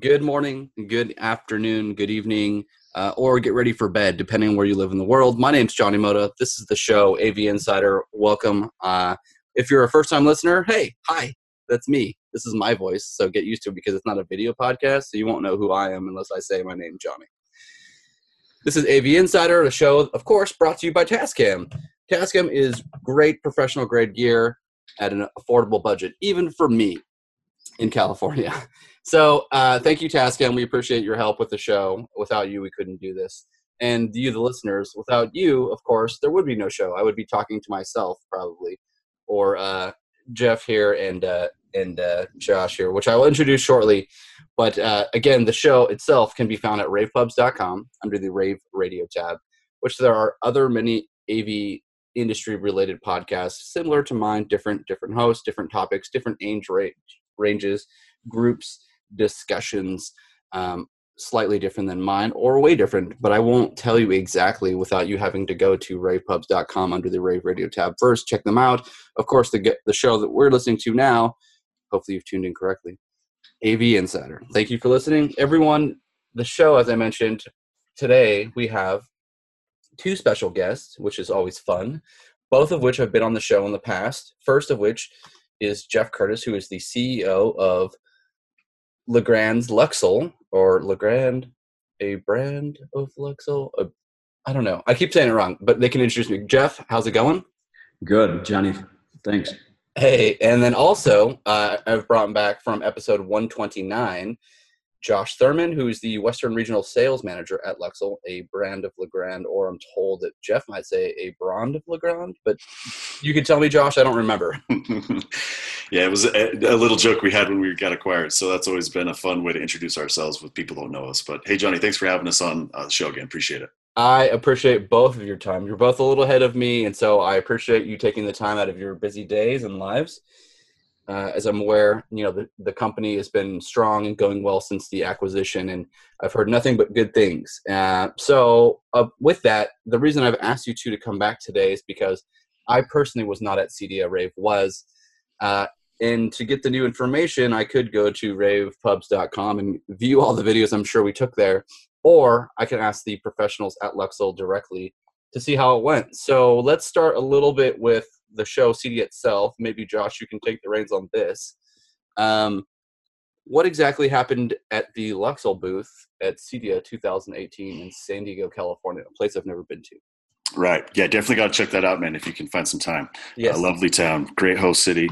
good morning, good afternoon, good evening, uh, or get ready for bed, depending where you live in the world. My name's Johnny Moda. This is the show, AV Insider. Welcome. Uh, if you're a first time listener, hey, hi, that's me. This is my voice, so get used to it because it's not a video podcast, so you won't know who I am unless I say my name, Johnny. This is AV Insider, a show, of course, brought to you by Tascam. Tascam is great professional grade gear at an affordable budget, even for me in California. So uh, thank you, Tascam. We appreciate your help with the show. Without you, we couldn't do this. And you, the listeners, without you, of course, there would be no show. I would be talking to myself probably, or uh, Jeff here and uh, and uh, Josh here, which I will introduce shortly. But uh, again, the show itself can be found at ravepubs.com under the Rave Radio tab, which there are other many AV industry related podcasts similar to mine, different different hosts, different topics, different age range, ranges, groups discussions um, slightly different than mine or way different, but I won't tell you exactly without you having to go to ravepubs.com under the Rave Radio tab first. Check them out. Of course, the, the show that we're listening to now, hopefully you've tuned in correctly, AV Insider. Thank you for listening. Everyone, the show, as I mentioned, today we have two special guests, which is always fun, both of which have been on the show in the past. First of which is Jeff Curtis, who is the CEO of Legrand's Luxul or Legrand, a brand of Luxul. Uh, I don't know. I keep saying it wrong, but they can introduce me. Jeff, how's it going? Good, Johnny. Thanks. Hey, and then also uh, I've brought back from episode 129 Josh Thurman, who is the Western Regional Sales Manager at Luxul, a brand of Legrand, or I'm told that Jeff might say a brand of Legrand, but you can tell me, Josh, I don't remember. yeah, it was a, a, little joke we had when we got acquired, so that's always been a fun way to introduce ourselves with people who don't know us. But hey, Johnny, thanks for having us on uh, the show again. Appreciate it. I appreciate both of your time. You're both a little ahead of me, and so I appreciate you taking the time out of your busy days and lives uh, as I'm aware, you know the, the company has been strong and going well since the acquisition, and I've heard nothing but good things. Uh, so, uh, with that, the reason I've asked you two to come back today is because I personally was not at CEDIA Rave. Was uh, and to get the new information, I could go to ravepubs.com and view all the videos I'm sure we took there, or I can ask the professionals at Luxul directly to see how it went. So let's start a little bit with the show CEDIA itself. Maybe Josh, you can take the reins on this. Um, what exactly happened at the Luxul booth at CEDIA 2018 in San Diego, California, a place I've never been to? Right. Yeah, definitely got to check that out, man, if you can find some time. Yes. Uh, lovely town, great host city.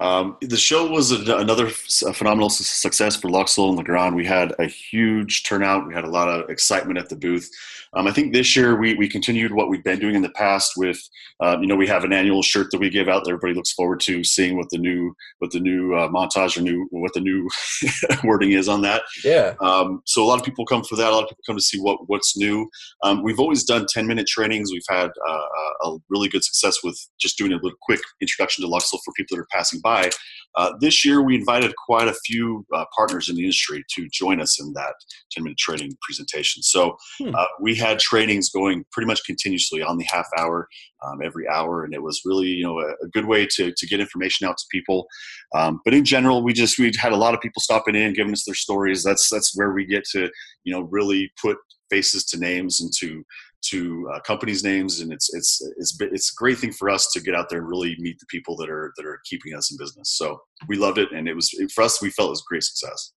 Um, the show was a, another a phenomenal success for Luxul and Legrand. We had a huge turnout. We had a lot of excitement at the booth. Um, I think this year we, we continued what we've been doing in the past with, um, you know, we have an annual shirt that we give out that everybody looks forward to seeing what the new, what the new uh, montage or new, what the new wording is on that. Yeah. Um, so a lot of people come for that. A lot of people come to see what, what's new. Um, we've always done 10 minute trainings. We've had uh, a really good success with just doing a little quick introduction to Luxul for people that are passing by. Uh, this year, we invited quite a few uh, partners in the industry to join us in that 10 minute training presentation. So hmm. uh, we had trainings going pretty much continuously on the half hour, um, every hour, and it was really you know a, a, good way to, to get information out to people. Um, but in general, we just we had a lot of people stopping in, giving us their stories. That's that's where we get to you know really put faces to names and to to uh, companies' names, and it's it's it's it's a great thing for us to get out there and really meet the people that are that are keeping us in business. So we loved it, and it was for us. We felt it was a great success.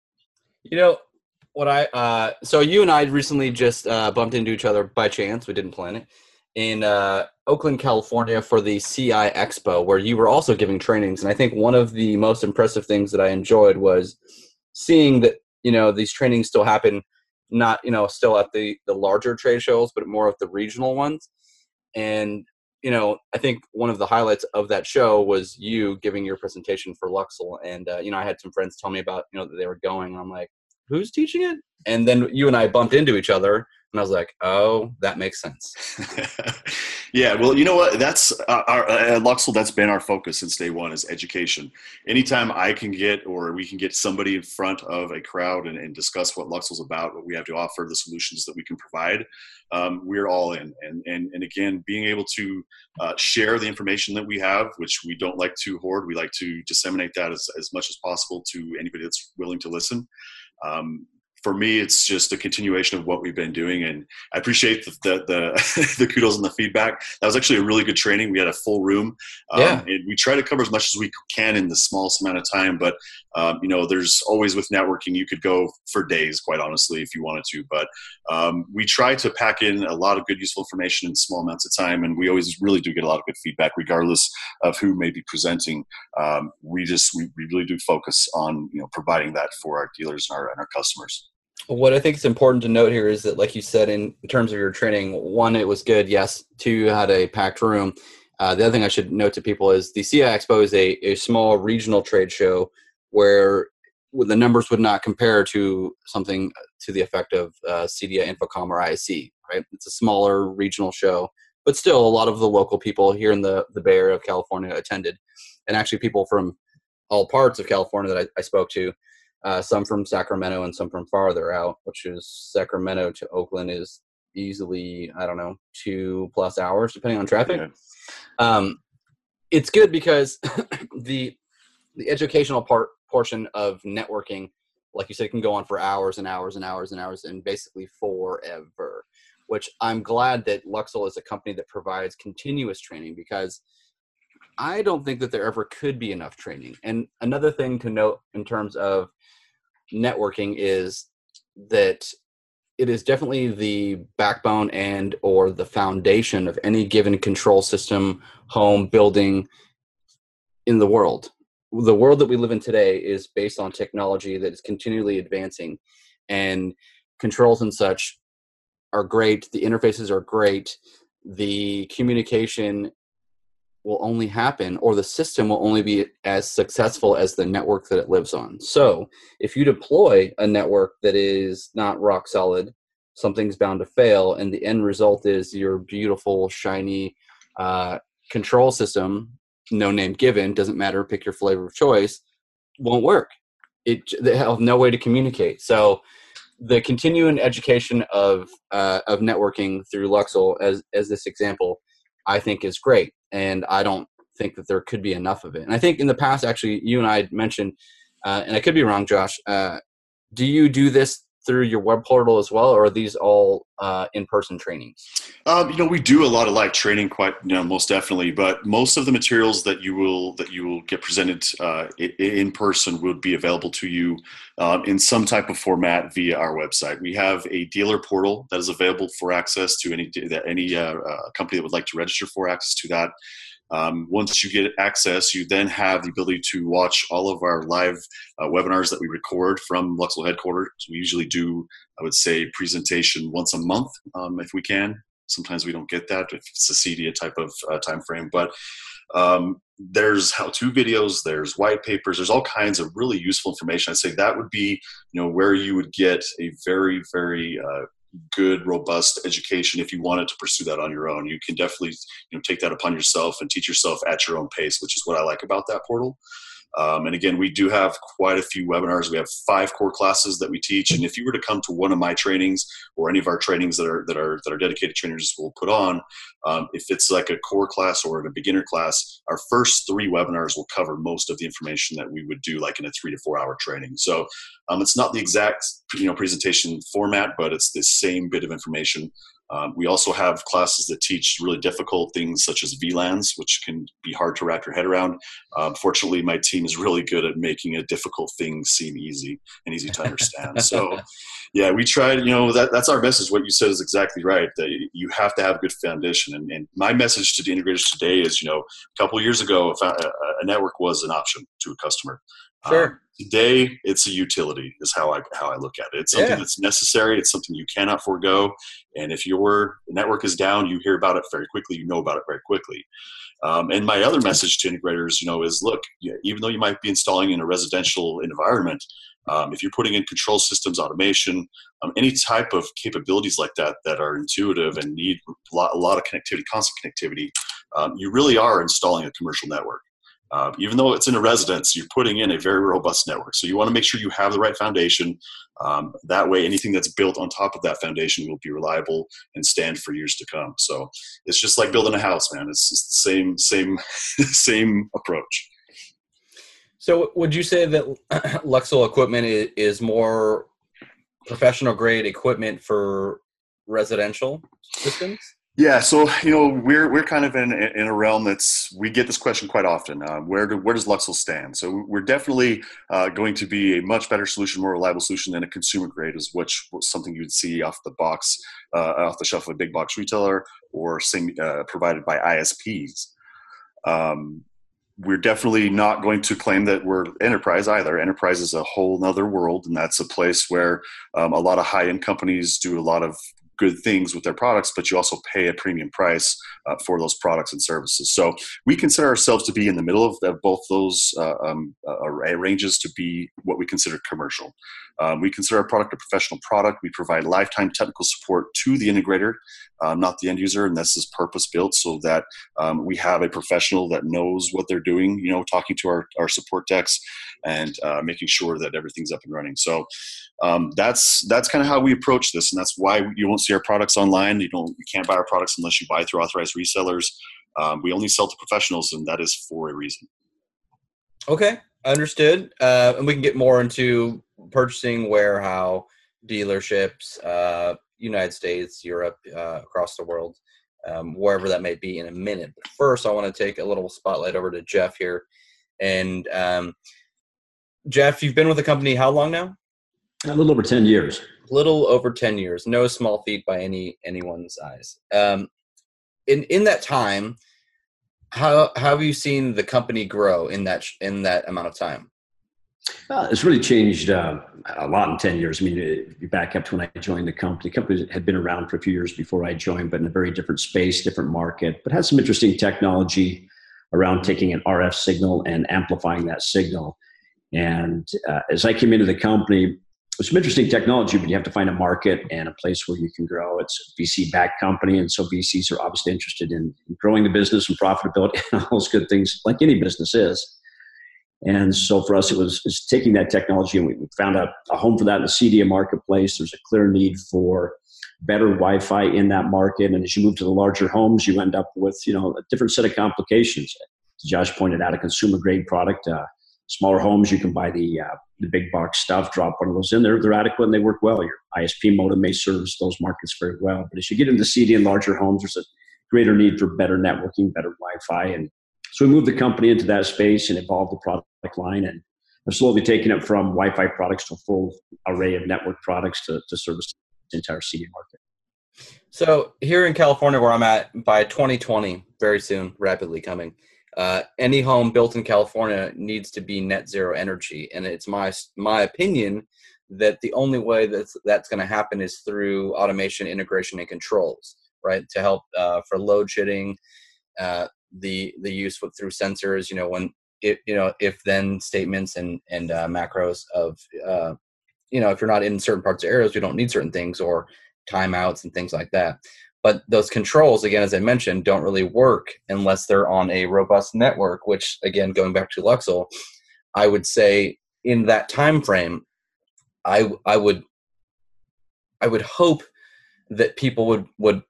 You know what I uh, so you and I recently just uh, bumped into each other by chance. We didn't plan it in uh, Oakland, California, for the CI Expo, where you were also giving trainings. And I think one of the most impressive things that I enjoyed was seeing that you know these trainings still happen not you know still at the the larger trade shows but more of the regional ones. And you know i think one of the highlights of that show was you giving your presentation for Luxul. And uh, you know i had some friends tell me about you know that they were going. And i'm like who's teaching it? And then you and i bumped into each other and I was like, oh, that makes sense. yeah, well, you know what? That's uh, our, uh, at Luxul. That's been our focus since day one is education. Anytime I can get or we can get somebody in front of a crowd and, and discuss what Luxul's about, what we have to offer, the solutions that we can provide, um, we're all in. And and and again, being able to uh, share the information that we have, which we don't like to hoard, we like to disseminate that as, as much as possible to anybody that's willing to listen. um, for me, it's just a continuation of what we've been doing, and I appreciate the the, the, the kudos and the feedback. That was actually a really good training. We had a full room, um, yeah. and we try to cover as much as we can in the smallest amount of time. But um, you know, there's always with networking, you could go for days, quite honestly, if you wanted to. But um, we try to pack in a lot of good, useful information in small amounts of time, and we always really do get a lot of good feedback, regardless of who may be presenting. Um, we just we, we really do focus on you know providing that for our dealers and our and our customers. What I think is important to note here is that, like you said, in terms of your training, one, it was good. Yes, two, you had a packed room. Uh, the other thing I should note to people is the CI Expo is a, a small regional trade show where the numbers would not compare to something to the effect of uh, CEDIA, InfoComm, or ISE. Right? It's a smaller regional show, but still, a lot of the local people here in the the Bay Area of California attended, and actually people from all parts of California that I, I spoke to uh, some from Sacramento and some from farther out, which is Sacramento to Oakland is easily I don't know two plus hours depending on traffic. Yeah. Um, it's good because the the educational part portion of networking, like you said, can go on for hours and hours and hours and hours and basically forever. Which I'm glad that Luxul is a company that provides continuous training because I don't think that there ever could be enough training. And another thing to note in terms of networking is that it is definitely the backbone and or the foundation of any given control system home building in the world the world that we live in today is based on technology that is continually advancing and controls and such are great the interfaces are great the communication will only happen or the system will only be as successful as the network that it lives on. So, if you deploy a network that is not rock solid, something's bound to fail, and the end result is your beautiful, shiny uh, control system, no name given, doesn't matter, pick your flavor of choice, won't work. It they have no way to communicate. So, the continuing education of uh, of networking through Luxul, as as this example, I think is great and I don't think that there could be enough of it. And I think in the past, actually, you and I mentioned, uh, and I could be wrong, Josh. Uh, do you do this through your web portal as well, or are these all uh, in-person trainings? Um, you know, we do a lot of live training, quite you know, most definitely. But most of the materials that you will that you will get presented uh, in person would be available to you um, in some type of format via our website. We have a dealer portal that is available for access to any any uh, uh, company that would like to register for access to that. Um, once you get access, you then have the ability to watch all of our live uh, webinars that we record from Luxul headquarters. We usually do, I would say, presentation once a month um, if we can. Sometimes we don't get that if it's a CEDIA type of uh, time frame, but um, there's how-to videos, there's white papers, there's all kinds of really useful information. I'd say that would be, you know, where you would get a very, very uh, good, robust education if you wanted to pursue that on your own. You can definitely you know take that upon yourself and teach yourself at your own pace, which is what I like about that portal. Um, and again, we do have quite a few webinars. We have five core classes that we teach. And if you were to come to one of my trainings or any of our trainings that are that are that are dedicated trainers will put on, um, if it's like a core class or a beginner class, our first three webinars will cover most of the information that we would do, like in a three to four hour training. So um, it's not the exact you know presentation format, but it's the same bit of information um, we also have classes that teach really difficult things such as VLANs, which can be hard to wrap your head around. Um, fortunately, my team is really good at making a difficult thing seem easy and easy to understand. so, yeah, we tried. You know, that, that's our message. What you said is exactly right. That you have to have a good foundation. And, and my message to the integrators today is, you know, a couple years ago, a, a network was an option to a customer. Sure. Um, today, it's a utility, is how I how I look at it. It's something yeah. that's necessary. It's something you cannot forego. And if your network is down, you hear about it very quickly. You know about it very quickly. Um, and my other message to integrators, you know, is look, even though you might be installing in a residential environment, um, if you're putting in control systems, automation, um, any type of capabilities like that that are intuitive and need a lot, a lot of connectivity, constant connectivity, um, you really are installing a commercial network. Uh, even though it's in a residence, you're putting in a very robust network. So you want to make sure you have the right foundation. Um, that way, anything that's built on top of that foundation will be reliable and stand for years to come. So it's just like building a house, man. It's, it's the same, same, same approach. So would you say that Luxul equipment is more professional grade equipment for residential systems? Yeah, so you know we're we're kind of in in a realm that's we get this question quite often. Uh, where do, where does Luxul stand? So we're definitely uh, going to be a much better solution, more reliable solution than a consumer grade, is which something you'd see off the box, uh, off the shelf of a big box retailer, or same uh, provided by ISPs. Um, we're definitely not going to claim that we're enterprise either. Enterprise is a whole other world, and that's a place where um, a lot of high end companies do a lot of good things with their products, but you also pay a premium price uh, for those products and services. So we consider ourselves to be in the middle of the, both those uh, um, uh, ranges to be what we consider commercial. Um, we consider our product a professional product. We provide lifetime technical support to the integrator, um, not the end user, and this is purpose built so that um, we have a professional that knows what they're doing. You know, talking to our, our support decks and uh, making sure that everything's up and running. So um, that's that's kind of how we approach this, and that's why you won't see our products online. You don't you can't buy our products unless you buy through authorized resellers. Um, we only sell to professionals, and that is for a reason. Okay, understood. Uh, and we can get more into purchasing, where, how, dealerships, uh, United States, Europe, uh, across the world, um, wherever that may be in a minute. But first, I want to take a little spotlight over to Jeff here. And um, Jeff, you've been with the company how long now? A little over 10 years. Little over 10 years. No small feat by any anyone's eyes. Um, in in that time, how, how have you seen the company grow in that in that amount of time? Uh, it's really changed uh, a lot in 10 years. I mean, back up to when I joined the company. The company had been around for a few years before I joined, but in a very different space, different market, but had some interesting technology around taking an RF signal and amplifying that signal. And uh, as I came into the company, it's some interesting technology, but you have to find a market and a place where you can grow. It's a VC backed company, and so VCs are obviously interested in growing the business and profitability and all those good things, like any business is. And so for us, it was, it was taking that technology, and we found a, a home for that in the CEDIA marketplace. There's a clear need for better Wi-Fi in that market, and as you move to the larger homes, you end up with you know a different set of complications. Josh pointed out, a consumer grade product. Uh, smaller homes, you can buy the uh, the big box stuff, drop one of those in there. They're adequate and they work well. Your ISP modem may service those markets very well. But as you get into CEDIA and larger homes, there's a greater need for better networking, better Wi-Fi, and so we moved the company into that space and evolved the product line and have slowly taken it from Wi-Fi products to a full array of network products to, to service the entire CEDIA market. So here in California, where I'm at, by 2020, very soon, rapidly coming, uh, any home built in California needs to be net zero energy, and it's my my opinion that the only way that's that's going to happen is through automation, integration, and controls, right? To help uh, for load shedding, uh, the the use with through sensors. You know when it you know if then statements and and uh, macros of uh, you know if you're not in certain parts of areas, we don't need certain things or timeouts and things like that. But those controls, again, as I mentioned, don't really work unless they're on a robust network. Which, again, going back to Luxul, I would say in that time frame, I I would I would hope that people would would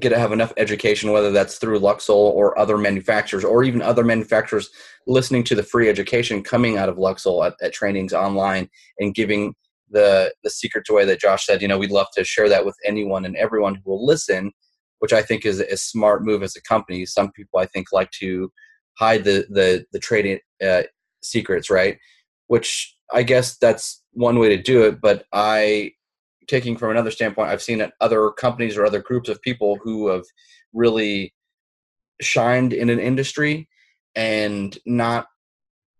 get to have enough education, whether that's through Luxul or other manufacturers, or even other manufacturers listening to the free education coming out of Luxul at, at trainings online and giving the the secrets away that Josh said. You know, we'd love to share that with anyone and everyone who will listen, which I think is a smart move as a company. Some people I think like to hide the the the trading uh, secrets, right? Which I guess that's one way to do it. But I, taking from another standpoint, I've seen at other companies or other groups of people who have really shined in an industry and not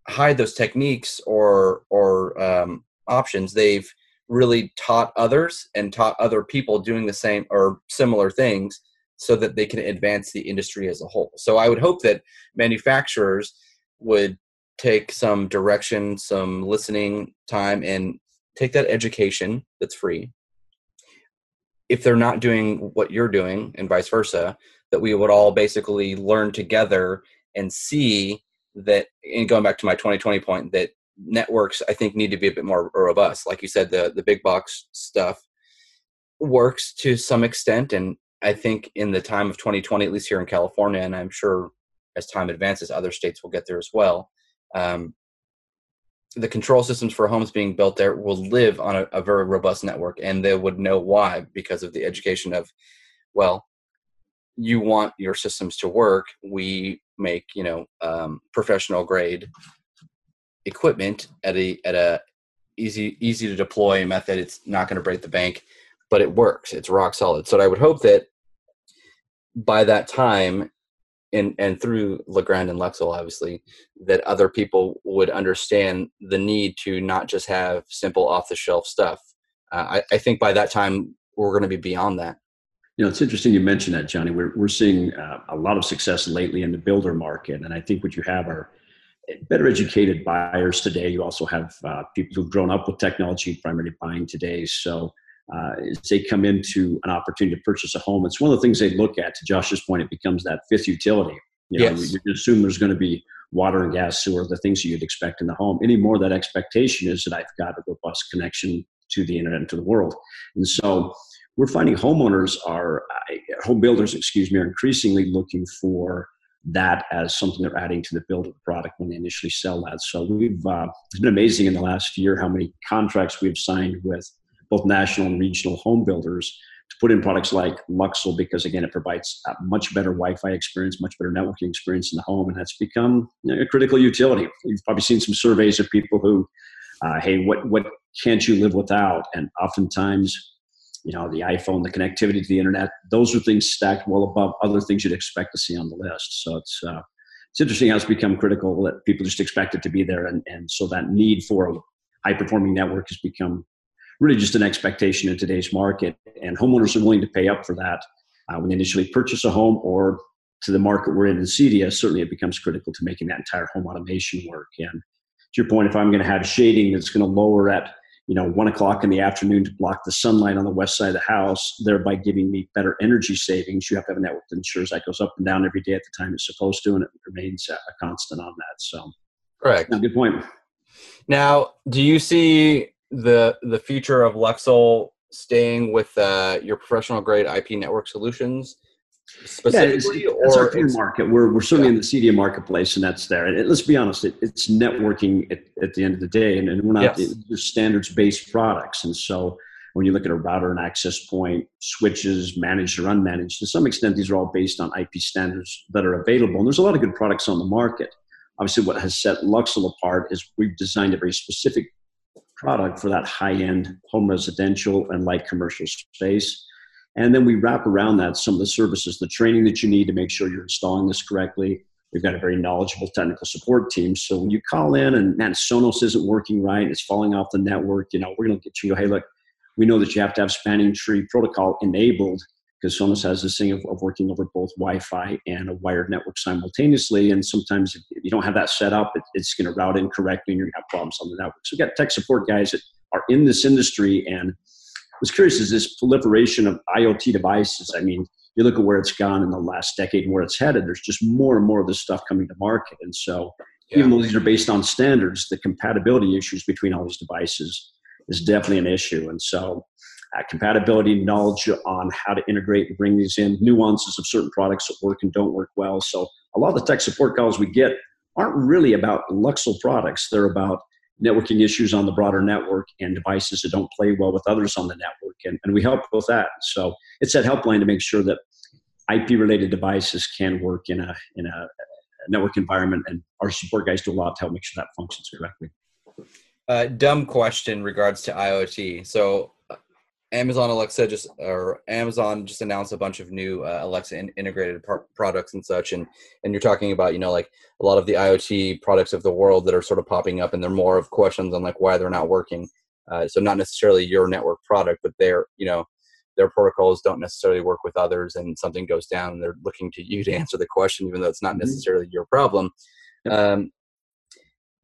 hide those techniques or or um, options. They've really taught others and taught other people doing the same or similar things so that they can advance the industry as a whole. So i would hope that manufacturers would take some direction some listening time and take that education that's free if they're not doing what you're doing and vice versa that we would all basically learn together and see that and going back to my 2020 point that networks I think need to be a bit more robust. Like you said, the the big box stuff works to some extent, and I think in the time of 2020, at least here in California, and I'm sure as time advances, other states will get there as well. Um, the control systems for homes being built there will live on a, a, very robust network and they would know why because of the education of well you want your systems to work. We make you know um, professional grade equipment at a at a easy easy to deploy method. It's not going to break the bank but it works. It's rock solid. So i would hope that by that time and and through Legrand and Luxul, obviously, that other people would understand the need to not just have simple off the shelf stuff. Uh, I, I, think by that time we're going to be beyond that. You know, it's interesting you mentioned that, Johnny. We're we're seeing uh, a lot of success lately in the builder market, and I think what you have are better educated buyers today. You also have uh, people who've grown up with technology, primarily buying today. So uh, as they come into an opportunity to purchase a home, it's one of the things they look at. To Josh's point, it becomes that fifth utility. You know, yes. you assume there's going to be water and gas, sewer, the things you'd expect in the home. Anymore, that expectation is that I've got a robust connection to the internet and to the world. And so we're finding homeowners are, home builders, excuse me, are increasingly looking for that as something they're adding to the build of the product when they initially sell that. So we've, uh, it's been amazing in the last year how many contracts we've signed with both national and regional home builders to put in products like Luxul because again it provides a much better Wi-Fi experience, much better networking experience in the home, and that's become you know, a critical utility. You've probably seen some surveys of people who, uh, hey, what what can't you live without? And oftentimes, you know, the iPhone, the connectivity to the internet, those are things stacked well above other things you'd expect to see on the list. So it's uh, it's interesting how it's become critical that people just expect it to be there, and and so that need for a high performing network has become really just an expectation in today's market. And homeowners are willing to pay up for that uh, when they initially purchase a home or to the market we're in in CEDIA, certainly it becomes critical to making that entire home automation work. And to your point, if I'm going to have shading that's going to lower at you know one o'clock in the afternoon to block the sunlight on the west side of the house, thereby giving me better energy savings, you have to have a network that ensures that goes up and down every day at the time it's supposed to, and it remains a constant on that. So, correct. good point. Now, do you see the the future of Luxul staying with uh, your professional grade IP network solutions specifically, yeah, it's, or our market? We're we're certainly yeah. in the cdm marketplace, and that's there. And let's be honest, it, it's networking at, at, the end of the day, and, and we're not yes. standards based products, and so. When you look at a router and access point, switches, managed or unmanaged, to some extent, these are all based on IP standards that are available. And there's a lot of good products on the market. Obviously, what has set Luxul apart is we've designed a very specific product for that high end home residential and light commercial space. And then we wrap around that some of the services, the training that you need to make sure you're installing this correctly. We've got a very knowledgeable technical support team. So when you call in and man, Sonos isn't working right, it's falling off the network, you know, we're going to get you, hey, look, we know that you have to have spanning tree protocol enabled because Sonos has this thing of, of, working over both Wi-Fi and a wired network simultaneously. And sometimes if, you don't have that set up, it, it's going to route incorrectly and you're going to have problems on the network. So we've got tech support guys that are in this industry. And I was curious, is this proliferation of IoT devices? I mean, you look at where it's gone in the last decade and where it's headed, there's just more and more of this stuff coming to market. And so yeah. even though these are based on standards, the compatibility issues between all these devices is definitely an issue. And so uh, compatibility, knowledge on how to integrate and bring these in, nuances of certain products that work and don't work well. So a lot of the tech support calls we get aren't really about Luxul products. They're about networking issues on the broader network and devices that don't play well with others on the network. And, and we help with that. So it's that helpline to make sure that IP related devices can work in a, in a network environment. And our support guys do a lot to help make sure that functions correctly. Uh, dumb question regards to IoT. So Amazon Alexa just or Amazon just announced a bunch of new uh, Alexa in, integrated par- products and such, and and you're talking about you know like a lot of the IoT products of the world that are sort of popping up, and they're more of questions on like why they're not working. Uh, so not necessarily your network product, but their you know their protocols don't necessarily work with others, and something goes down, and they're looking to you to answer the question, even though it's not mm-hmm. necessarily your problem. Um,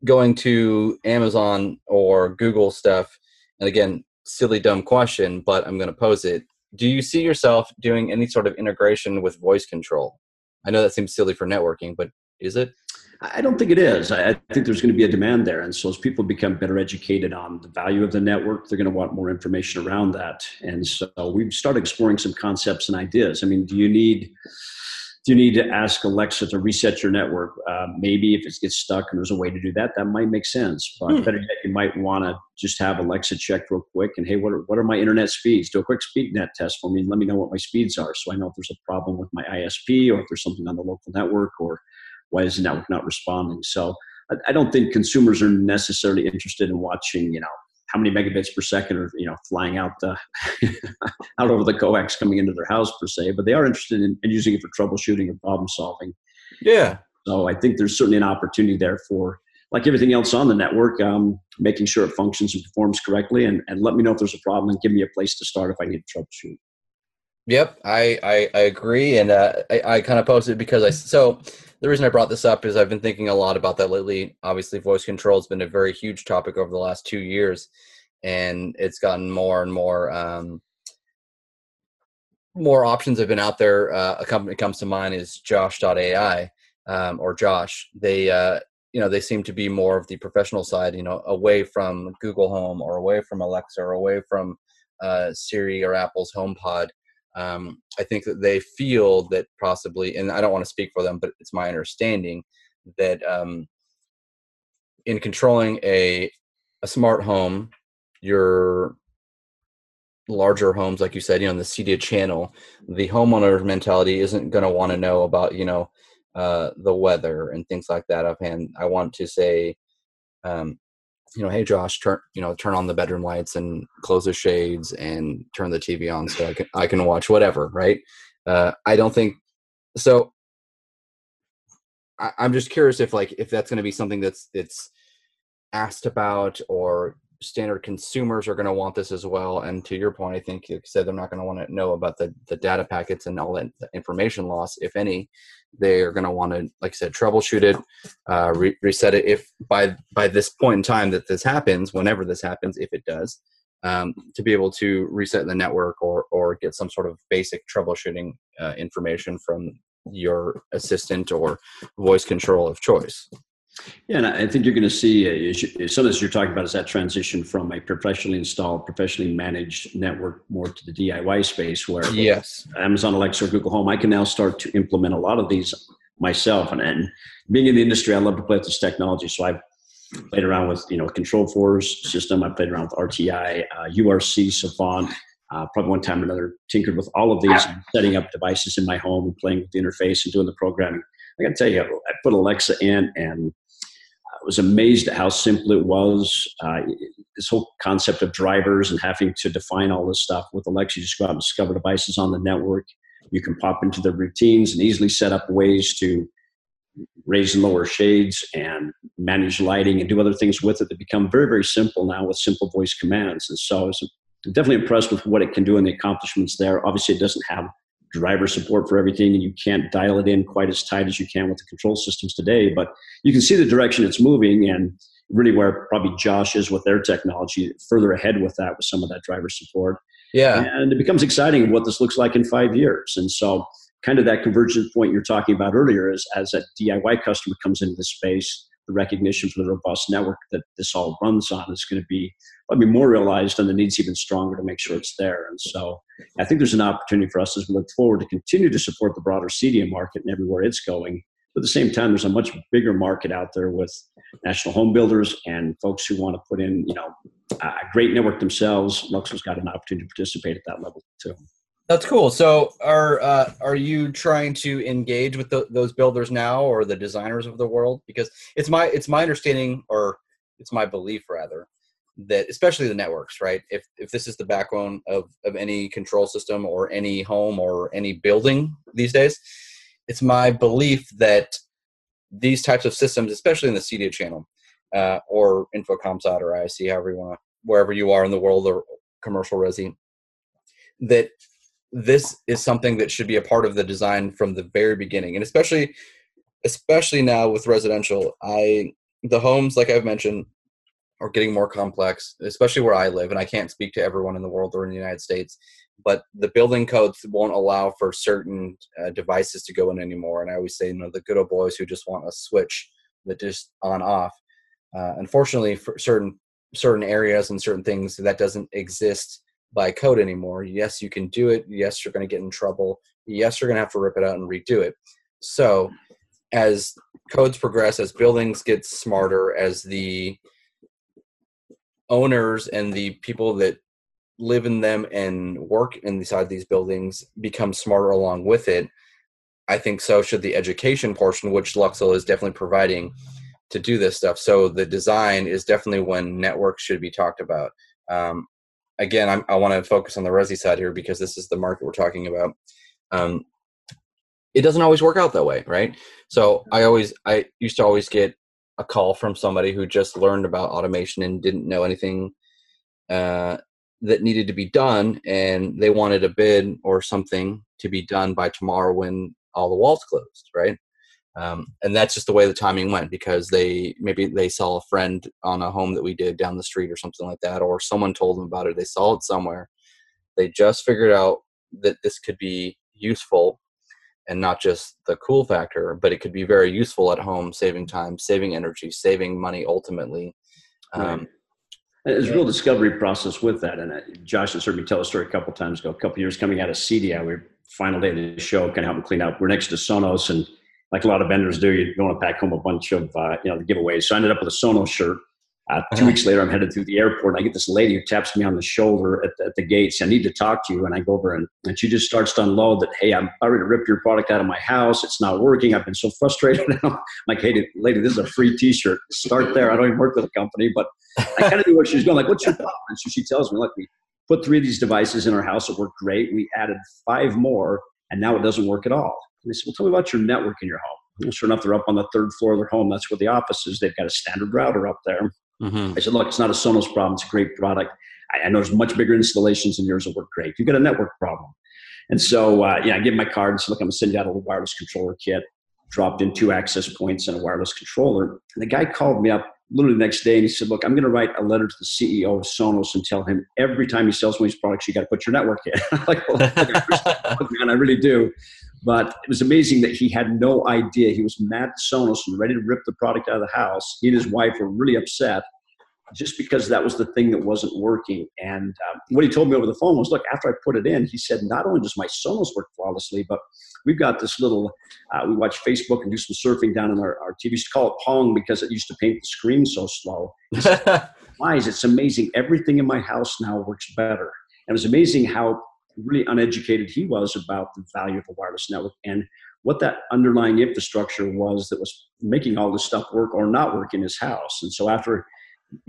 going to Amazon or Google stuff, and again, silly dumb question, but I'm going to pose it. Do you see yourself doing any sort of integration with voice control? I know that seems silly for networking, but is it? I don't think it is. I think there's going to be a demand there. And so as people become better educated on the value of the network, they're going to want more information around that. And so we've started exploring some concepts and ideas. I mean, do you need Do you need to ask Alexa to reset your network? Uh, maybe if it gets stuck and there's a way to do that, that might make sense. But hmm. better yet, you might want to just have Alexa check real quick and hey, what are, what are my internet speeds? Do a quick speed net test for me and let me know what my speeds are, so I know if there's a problem with my ISP or if there's something on the local network or why is the network not responding. So I, I don't think consumers are necessarily interested in watching, you know, how many megabits per second are you know flying out the out over the coax coming into their house per se, but they are interested in, in using it for troubleshooting and problem solving. Yeah. So I think there's certainly an opportunity there for like everything else on the network, um, making sure it functions and performs correctly, and, and let me know if there's a problem and give me a place to start if I need to troubleshoot. Yep, I I, I agree, and uh, I, I kind of posted because I so the reason I brought this up is I've been thinking a lot about that lately. Obviously, voice control has been a very huge topic over the last two years, and it's gotten more and more. Um, more options have been out there. Uh, a company that comes to mind is Josh.ai um, or Josh. They, uh, you know, they seem to be more of the professional side. You know, away from Google Home or away from Alexa or away from uh, Siri or Apple's HomePod um, I think that they feel that possibly, and I don't want to speak for them, but it's my understanding that um, in controlling a a smart home, your larger homes, like you said, you know, in the CEDIA channel, the homeowner mentality isn't going to want to know about, you know, uh, the weather and things like that offhand. I want to say, um, you know, hey Josh, turn you know, turn on the bedroom lights and close the shades and turn the TV on so I can I can watch whatever, right? Uh, I don't think so. I, I'm just curious if like if that's going to be something that's it's asked about or standard consumers are going to want this as well. And to your point, I think you said they're not going to want to know about the, the data packets and all that information loss, if any. They are going to want to, like I said, troubleshoot it, uh, re- reset it. If by by this point in time that this happens, whenever this happens, if it does, um, to be able to reset the network or or get some sort of basic troubleshooting uh, information from your assistant or voice control of choice. Yeah, and I think you're going to see uh, some of this you're talking about is that transition from a professionally installed, professionally managed network more to the DIY space where yes, Amazon Alexa or Google Home, I can now start to implement a lot of these myself. And, and being in the industry, I love to play with this technology. So I've played around with, you know, Control4's system. I played around with RTI, uh, URC, Savant, uh, probably one time or another tinkered with all of these, setting up devices in my home and playing with the interface and doing the programming. I got to tell you, I put Alexa in and was amazed at how simple it was. Uh, this whole concept of drivers and having to define all this stuff with Alexa, you just go out and discover devices on the network. You can pop into the routines and easily set up ways to raise and lower shades and manage lighting and do other things with it that become very, very simple now with simple voice commands. And so I was definitely impressed with what it can do and the accomplishments there. Obviously, it doesn't have driver support for everything and you can't dial it in quite as tight as you can with the control systems today but you can see the direction it's moving and really where probably josh is with their technology further ahead with that with some of that driver support. Yeah. And it becomes exciting what this looks like in five years. And so kind of that convergence point you're talking about earlier is as a diy customer comes into the space the recognition for the robust network that this all runs on is going to be probably more realized and the needs even stronger to make sure it's there. And so I think there's an opportunity for us as we look forward to continue to support the broader CEDIA market and everywhere it's going. But at the same time, there's a much bigger market out there with national home builders and folks who want to put in, you know, a great network themselves. Luxul's got an opportunity to participate at that level too. That's cool. So, are uh, are you trying to engage with the, those builders now, or the designers of the world? Because it's my it's my understanding, or it's my belief rather, that especially the networks, right? If if this is the backbone of of any control system or any home or any building these days, it's my belief that these types of systems, especially in the CEDIA channel uh, or InfoCommSat or ISE, however you want wherever you are in the world or commercial resi, that this is something that should be a part of the design from the very beginning and especially especially now with residential i the homes like i've mentioned are getting more complex especially where i live and i can't speak to everyone in the world or in the united states but the building codes won't allow for certain uh, devices to go in anymore and i always say you know the good old boys who just want a switch that just on off uh, unfortunately for certain certain areas and certain things that doesn't exist by code anymore. Yes, you can do it. Yes, you're going to get in trouble. Yes, you're going to have to rip it out and redo it. So, as codes progress, as buildings get smarter, as the owners and the people that live in them and work inside these buildings become smarter along with it, I think so should the education portion, which Luxul is definitely providing to do this stuff. So the design is definitely when networks should be talked about. Um, again, I'm, i want to focus on the Resi side here because this is the market we're talking about. Um, it doesn't always work out that way, right? So I always, I used to always get a call from somebody who just learned about automation and didn't know anything uh, that needed to be done, and they wanted a bid or something to be done by tomorrow when all the walls closed, right? Um, and that's just the way the timing went because they maybe they saw a friend on a home that we did down the street or something like that, or someone told them about it. They saw it somewhere. They just figured out that this could be useful and not just the cool factor, but it could be very useful at home, saving time, saving energy, saving money ultimately. Um, right. There's a real discovery process with that. And uh, Josh has heard me tell a story a couple times ago, a couple years coming out of CEDIA. We final day of the show, kind of helping clean up. We're next to Sonos, and like a lot of vendors do, you don't want to pack home a bunch of uh, you know the giveaways. So I ended up with a Sonos shirt uh, 2 uh-huh. weeks later, I'm headed through the airport, and I get this lady who taps me on the shoulder at the, at the gates. I need to talk to you, and I go over, and, and she just starts to unload that. Hey, I'm about to rip your product out of my house. It's not working. I've been so frustrated. I'm like, hey, lady, this is a free T-shirt. Start there. I don't even work with a company, but I kind of knew where she was going. Like, what's your problem? And so she tells me, look, we put three of these devices in our house. It worked great. We added five more, and now it doesn't work at all. And I said, well, tell me about your network in your home. And sure enough, they're up on the third floor of their home. That's where the office is. They've got a standard router up there. Mm-hmm. I said, look, it's not a Sonos problem. It's a great product. I, I know there's much bigger installations than yours that work great. You've got a network problem. And so, uh, yeah, I give my card and said, look, I'm to send you out a wireless controller kit. Dropped in two access points and a wireless controller. And the guy called me up literally the next day and he said, look, I'm going to write a letter to the CEO of Sonos and tell him every time he sells one of these products, you got to put your network in. I'm like, well, man, I really do. But it was amazing that he had no idea. He was mad at Sonos and ready to rip the product out of the house. He and his wife were really upset just because that was the thing that wasn't working. And um, what he told me over the phone was, look, after I put it in, he said, not only does my Sonos work flawlessly, but we've got this little, uh, we watch Facebook and do some surfing down on our, our TV. We used to call it Pong because it used to paint the screen so slow. Why is it's amazing. Everything in my house now works better. And it was amazing how really uneducated he was about the value of a wireless network and what that underlying infrastructure was that was making all this stuff work or not work in his house. And so after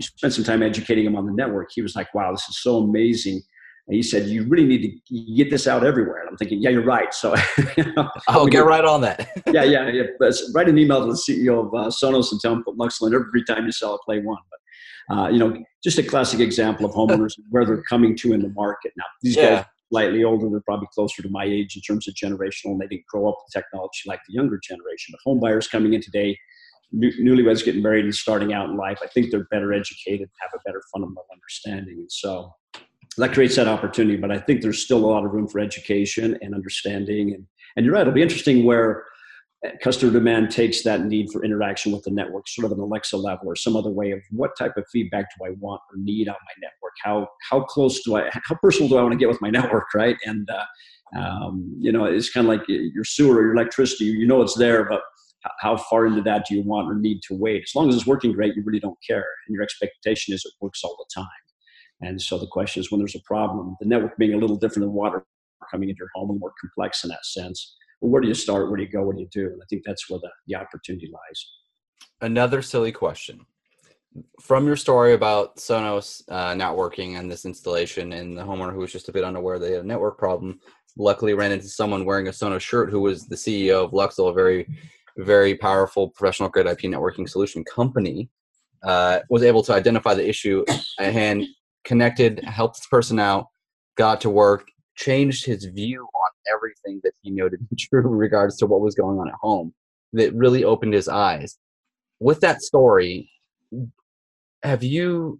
spent some time educating him on the network, he was like, wow, this is so amazing. And he said, you really need to get this out everywhere. And I'm thinking, yeah, you're right. So you know, I'll get right on that. yeah, yeah, yeah. Write an email to the CEO of uh, Sonos and tell him put Luxul in every time you sell a Play One. But, uh, you know, just a classic example of homeowners where they're coming to in the market. Now, these yeah. guys slightly older. They're probably closer to my age in terms of generational, and they didn't grow up with technology like the younger generation. But home buyers coming in today, newlyweds getting married and starting out in life, I think they're better educated, have a better fundamental understanding, and so that creates that opportunity. But I think there's still a lot of room for education and understanding. And and you're right, it'll be interesting where customer demand takes that need for interaction with the network, sort of an Alexa level or some other way of what type of feedback do I want or need on my network? How how close do I how personal do I want to get with my network, right? And uh, um, you know, it's kind of like your sewer or your electricity. You know it's there, but how far into that do you want or need to wait? As long as it's working great, you really don't care, and your expectation is it works all the time. And so the question is, when there's a problem, the network being a little different than water coming into your home and more complex in that sense well, where do you start? Where do you go? What do you do? And I think that's where the, the opportunity lies. Another silly question. From your story about Sonos uh, not working and this installation, and the homeowner who was just a bit unaware they had a network problem, luckily ran into someone wearing a Sonos shirt who was the CEO of Luxul, a very, very powerful professional grade IP networking solution company, uh, was able to identify the issue and connected, helped this person out, got to work, changed his view on everything that he noted true regards to what was going on at home that really opened his eyes. With that story have you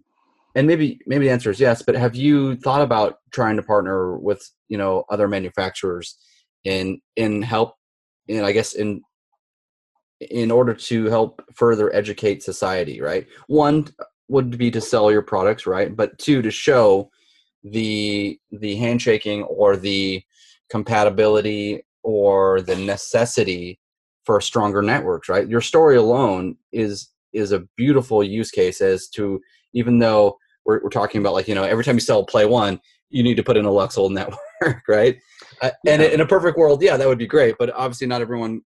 and maybe maybe the answer is yes but have you thought about trying to partner with you know other manufacturers in in help in i guess in in order to help further educate society right? One would be to sell your products right? But two to show the the handshaking or the compatibility or the necessity for stronger networks right? Your story alone is is a beautiful use case as to even though we're, we're talking about like you know every time you sell play one you need to put in a Luxul network right? Uh, and in a perfect world yeah that would be great but obviously not everyone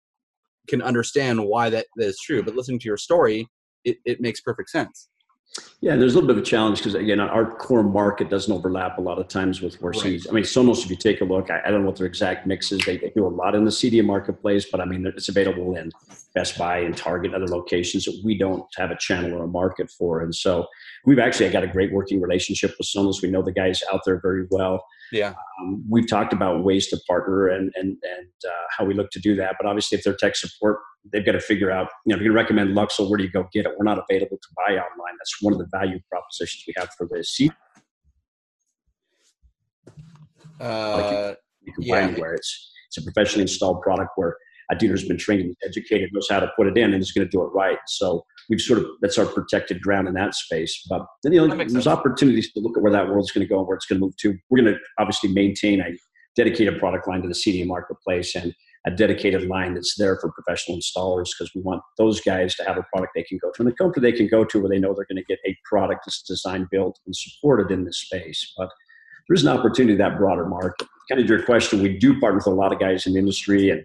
can understand why that, that is true but listening to your story it, it makes perfect sense yeah, there's a little bit of a challenge because again, our core market doesn't overlap a lot of times with where right. I mean, Sonos. If you take a look, I, I, don't know what their exact mix is. They, they, do a lot in the CEDIA marketplace, but I mean, it's available in Best Buy and Target, and other locations that we don't have a channel or a market for. And so, we've actually got a great working relationship with Sonos. We know the guys out there very well. Yeah, um, we've talked about ways to partner and and and uh, how we look to do that. But obviously, if their tech support they've got to figure out, you know, if you recommend Luxul, where do you go get it? We're not available to buy online. That's one of the value propositions we have for the seat. Uh, like you, can yeah. buy anywhere. It's, it's a professionally installed product where a dealer's been trained, and educated, knows how to put it in, and is going to do it right. So we've sort of that's our protected ground in that space. But then you know, there's sense. opportunities to look at where that world's going to go and where it's going to move to. We're going to obviously maintain a dedicated product line to the CEDIA marketplace and a dedicated line that's there for professional installers because we want those guys to have a product they can go to and a company they can go to where they know they're going to get a product that's designed, built, and supported in this space. But there's an opportunity that broader market. Kind of your question, we do partner with a lot of guys in the industry and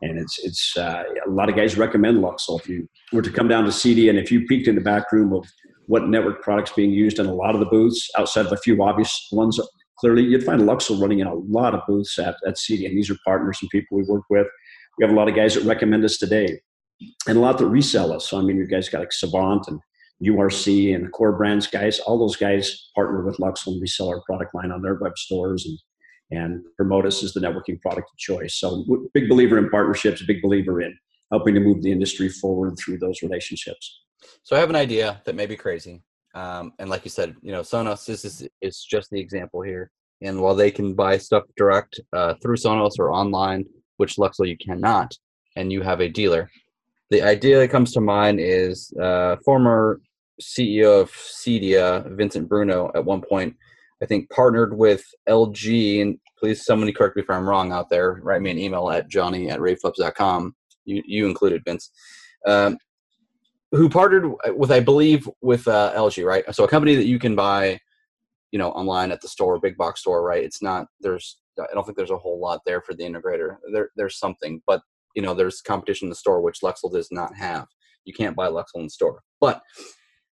and it's it's uh, a lot of guys recommend Luxul. If you were to come down to CEDIA and if you peeked in the back room of what network products being used in a lot of the booths outside of a few obvious ones clearly you'd find Luxul running in a lot of booths at, at CEDIA, and these are partners and people we work with. We have a lot of guys that recommend us today, and a lot that resell us. So I mean, you guys got like Savant and URC and the core brands guys. All those guys partner with Luxul and resell our product line on their web stores and and promote us as the networking product of choice. So big believer in partnerships, big believer in helping to move the industry forward through those relationships. So I have an idea that may be crazy. Um, and like you said, you know, Sonos is, is, is just the example here. And while they can buy stuff direct uh, through Sonos or online, which Luxul you cannot, and you have a dealer, the idea that comes to mind is uh, former CEO of Cedia, Vincent Bruno, at one point, I think partnered with LG. And please, somebody correct me if I'm wrong out there. Write me an email at johnny at ravepubs.com. You, you included, Vince. Um, who partnered with, I believe, with uh, LG, right? So a company that you can buy, you know, online at the store, big box store, right? It's not there's I don't think there's a whole lot there for the integrator. There there's something, but you know, there's competition in the store which Luxul does not have. You can't buy Luxul in store, but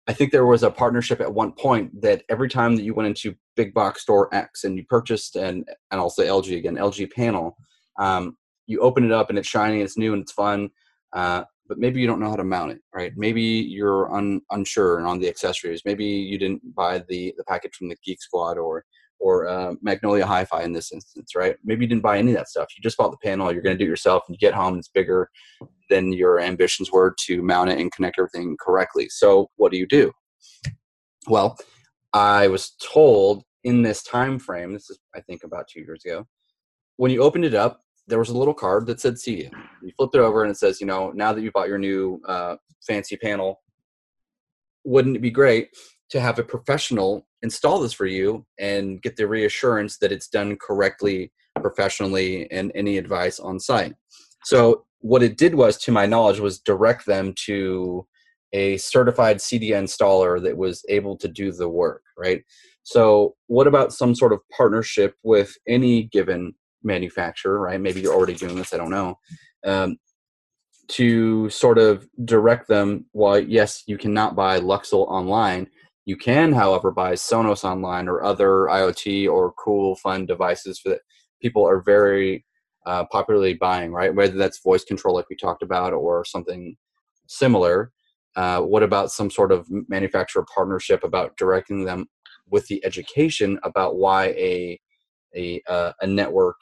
I think there was a partnership at one point that every time that you went into big box store X and you purchased and and also LG again LG panel, um, you open it up and it's shiny, it's new and it's fun. Uh, but maybe you don't know how to mount it, right? Maybe you're un, unsure on the accessories. Maybe you didn't buy the the package from the Geek Squad or or uh, Magnolia Hi-Fi in this instance, right? Maybe you didn't buy any of that stuff. You just bought the panel. You're going to do it yourself, and you get home, and it's bigger than your ambitions were to mount it and connect everything correctly. So what do you do? Well, I was told in this time frame. This is, I think, about two years ago. When you opened it up, there was a little card that said "See You flipped it over and it says, you know, now that you bought your new uh, fancy panel, wouldn't it be great to have a professional install this for you and get the reassurance that it's done correctly, professionally, and any advice on site? So what it did was, to my knowledge, was direct them to a certified CEDIA installer that was able to do the work, right? So, what about some sort of partnership with any given manufacturer, right? Maybe you're already doing this, I don't know. Um, to sort of direct them, well, yes, you cannot buy Luxul online. You can, however, buy Sonos online or other IoT or cool, fun devices that people are very uh, popularly buying, right? Whether that's voice control, like we talked about, or something similar. Uh, what about some sort of manufacturer partnership about directing them with the education about why a a uh, a network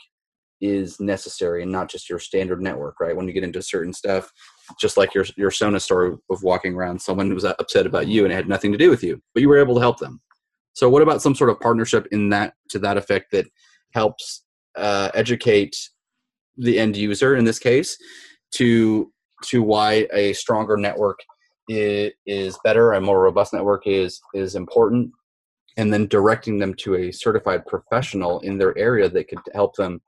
is necessary and not just your standard network, right? When you get into certain stuff, just like your your Sonos story of walking around, someone was upset about you and it had nothing to do with you, but you were able to help them. So, what about some sort of partnership in that to that effect that helps uh, educate the end user in this case to to why a stronger network is, is better, a more robust network is is important, and then directing them to a certified professional in their area that could help them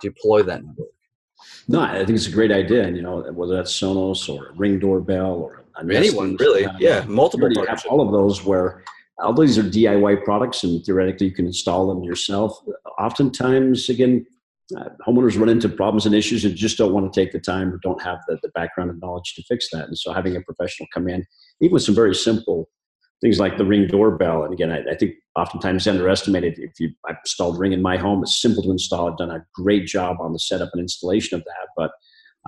deploy that network. No, I think it's a great idea. And, you know, whether that's Sonos or Ring Doorbell or anyone, really. Uh, yeah, multiple. Have all of those where although these are DIY products and theoretically you can install them yourself, oftentimes, again, uh, homeowners run into problems and issues and just don't want to take the time or don't have the, the background and knowledge to fix that. And so having a professional come in, even with some very simple things like the ring doorbell. And again, I, I think oftentimes underestimated. If you I've installed Ring in my home, it's simple to install. I've done a great job on the setup and installation of that. But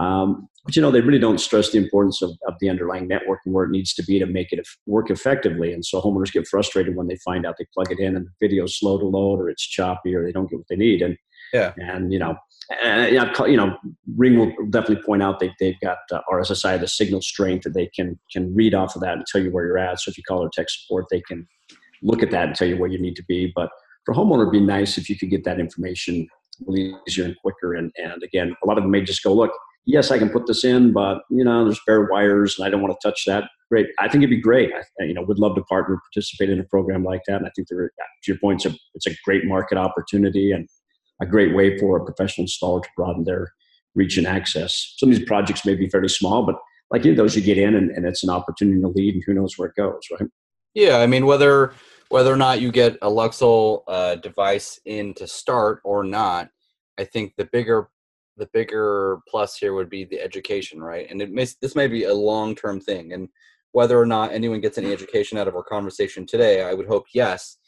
um, but you know, they really don't stress the importance of, of the underlying network and where it needs to be to make it work effectively. And so homeowners get frustrated when they find out they plug it in and the video's slow to load or it's choppy or they don't get what they need. And yeah, and you know, and, you know, Ring will definitely point out they they've got uh, RSSI, the signal strength that they can can read off of that and tell you where you're at. So if you call their tech support, they can look at that and tell you where you need to be. But for homeowner, it'd be nice if you could get that information easier and quicker. And and again, a lot of them may just go, look, yes, I can put this in, but you know, there's bare wires and I don't want to touch that. Great. I think it'd be great. I, you know, would love to partner, participate in a program like that. And I think there, to your point, it's a, it's a great market opportunity and a great way for a professional installer to broaden their reach and access. Some of these projects may be fairly small, but like in those, you get in and, and it's an opportunity to lead, and who knows where it goes, right? Yeah, I mean whether whether or not you get a Luxul uh, device in to start or not, I think the bigger the bigger plus here would be the education, right? And it may, this may be a long term thing, and whether or not anyone gets any education out of our conversation today, I would hope yes.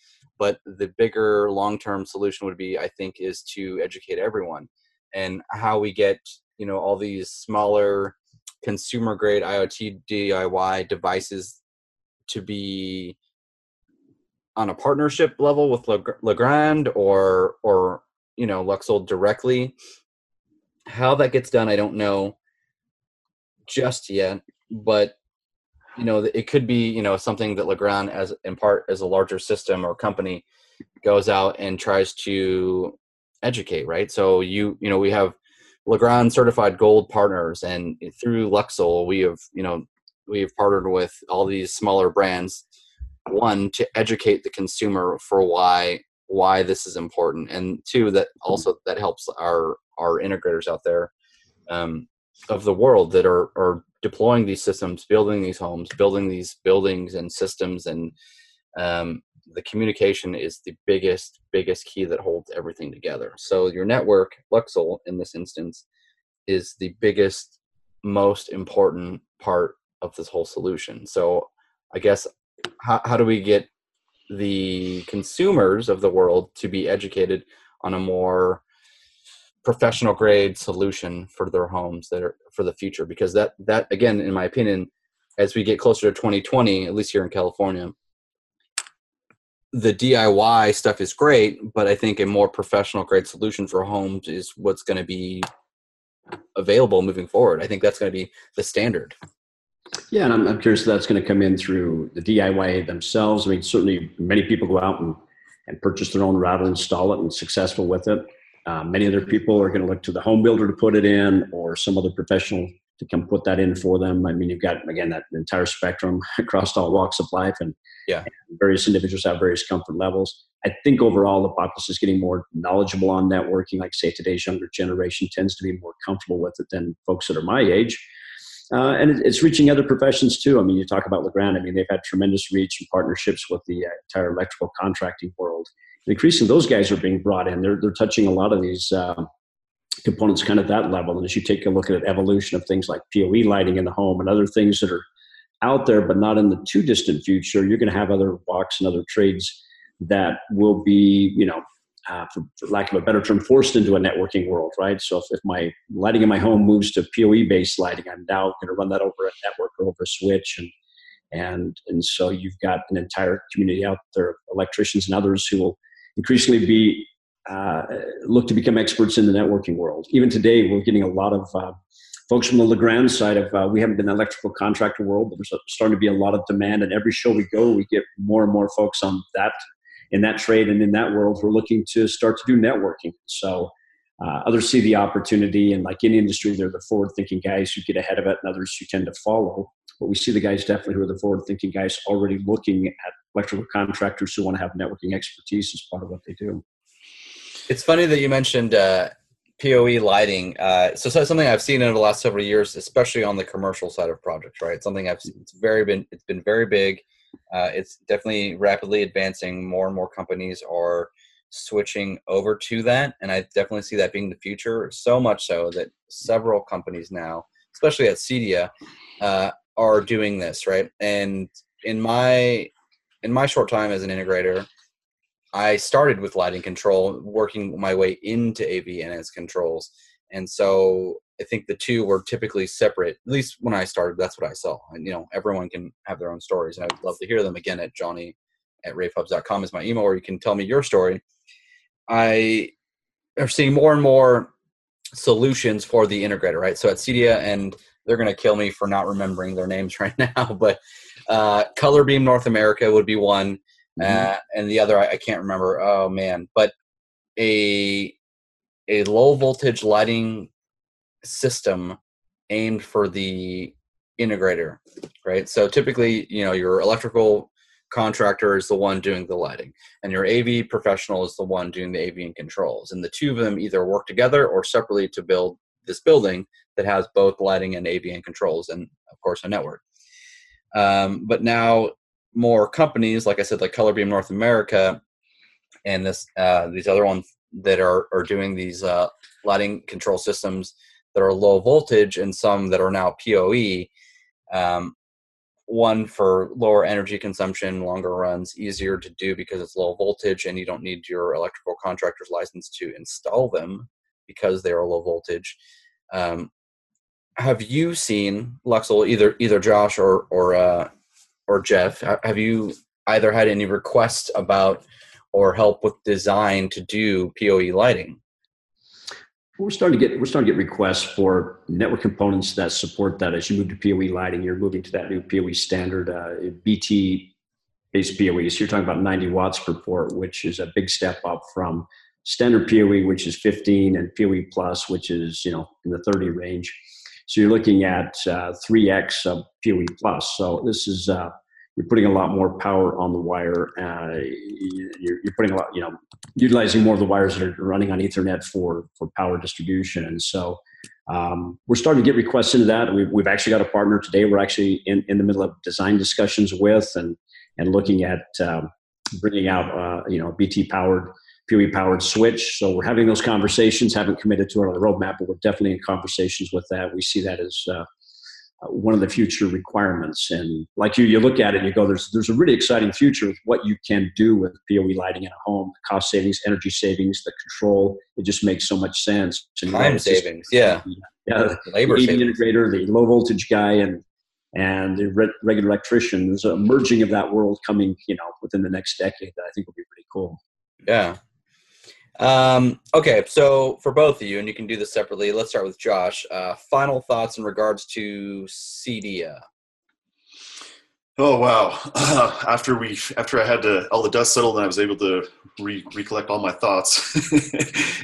But the bigger long term solution would be, I think, is to educate everyone and how we get you know all these smaller consumer grade IoT DIY devices to be on a partnership level with Legrand or or you know Luxul directly. How that gets done, I don't know just yet, but you know, it could be you know something that Legrand, as in part as a larger system or company, goes out and tries to educate. Right. So you you know we have Legrand certified gold partners, and through Luxul, we have you know we have partnered with all these smaller brands. One to educate the consumer for why why this is important, and two that also that helps our our integrators out there um, of the world that are are deploying these systems, building these homes, building these buildings and systems, and um, the communication is the biggest biggest key that holds everything together. So your network, Luxul in this instance, is the biggest, most important part of this whole solution. So I guess how, how do we get the consumers of the world to be educated on a more professional grade solution for their homes that are for the future because that that again in my opinion as we get closer to 2020 at least here in california the diy stuff is great but i think a more professional grade solution for homes is what's going to be available moving forward. I think that's going to be the standard. Yeah and i'm, I'm curious if that's going to come in through the diy themselves. I mean certainly many people go out and and purchase their own router install it and successful with it uh, many other people are going to look to the home builder to put it in or some other professional to come put that in for them. I mean, you've got, again, that entire spectrum across all walks of life and, yeah. and various individuals have various comfort levels. I think overall the populace is getting more knowledgeable on networking. Like say today's younger generation tends to be more comfortable with it than folks that are my age. Uh, and it's reaching other professions too. I mean, you talk about Legrand. I mean, they've had tremendous reach and partnerships with the uh, entire electrical contracting world increasingly those guys are being brought in. They're, they're touching a lot of these uh, components kind of that level. And as you take a look at evolution of things like PoE lighting in the home and other things that are out there, but not in the too distant future, you're going to have other walks and other trades that will be, you know, uh, for, for, lack of a better term, forced into a networking world, right? So if, if my lighting in my home moves to PoE based lighting, I'm now going to run that over a network or over a switch and and and so you've got an entire community out there, electricians and others who will increasingly be uh, look to become experts in the networking world. Even today, we're getting a lot of uh, folks from the Legrand side of uh, we haven't been the electrical contractor world, but there's starting to be a lot of demand. And every show we go, we get more and more folks on that in that trade and in that world. We're looking to start to do networking. So Uh, others see the opportunity, and like any industry, they're the forward-thinking guys who get ahead of it, and others who tend to follow. But we see the guys definitely who are the forward-thinking guys already looking at electrical contractors who want to have networking expertise as part of what they do. It's funny that you mentioned uh, PoE lighting. Uh, so, so something I've seen in the last several years, especially on the commercial side of projects. Right, something I've. It's very been. It's been very big. Uh, it's definitely rapidly advancing. More and more companies are switching over to that, and I definitely see that being the future. So much so that several companies now, especially at CEDIA, uh, are doing this. Right, and in my in my short time as an integrator, I started with lighting control, working my way into AV and as controls. And so I think the two were typically separate. At least when I started, that's what I saw. And you know, everyone can have their own stories, and I'd love to hear them. Again, at Johnny at ravepubs.com is my email, or you can tell me your story. I are seeing more and more solutions for the integrator, right? So at CEDIA, and they're going to kill me for not remembering their names right now, but uh, Color Beam North America would be one, mm-hmm. uh, and the other I, I can't remember. Oh man, but a a low voltage lighting system aimed for the integrator, right? So typically, you know, your electrical contractor is the one doing the lighting, and your AV professional is the one doing the AV and controls. And the two of them either work together or separately to build this building that has both lighting and AV and controls, and of course, a network. Um, but now more companies, like I said, like Color Beam North America, and this uh, these other ones that are are doing these uh, lighting control systems that are low voltage, and some that are now PoE. Um, one for lower energy consumption, longer runs, easier to do because it's low voltage, and you don't need your electrical contractor's license to install them because they are low voltage. Um, have you seen Luxul either either Josh or or uh, or Jeff? Have you either had any requests about or help with design to do PoE lighting? We're starting to get we're starting to get requests for network components that support that. As you move to PoE lighting, you're moving to that new PoE standard, uh, BT based PoE. So you're talking about 90 watts per port, which is a big step up from standard PoE, which is 15, and PoE plus, which is you know in the 30 range. So you're looking at uh, 3x of PoE plus. So this is uh, you're putting a lot more power on the wire. Uh, you're, you're, putting a lot, you know, utilizing more of the wires that are running on Ethernet for for power distribution. And so um, we're starting to get requests into that. We've, we've actually got a partner today. We're actually in, in the middle of design discussions with and and looking at um, bringing out uh, you know BT powered PoE powered switch. So we're having those conversations. Haven't committed to it on the roadmap, but we're definitely in conversations with that. We see that as uh, one of the future requirements. And like you, you look at it and you go, "There's there's a really exciting future with what you can do with PoE lighting in a home. The cost savings, energy savings, the control. It just makes so much sense. And Time savings, just, yeah, yeah. Labor the savings. integrator, the low voltage guy, and and the re- regular electrician. There's a merging of that world coming, you know, within the next decade that I think will be pretty cool. Yeah, um, okay, so for both of you, and you can do this separately. Let's start with Josh. Uh, final thoughts in regards to CEDIA. Oh wow! Uh, after we, after I had to all the dust settled, and I was able to re- recollect all my thoughts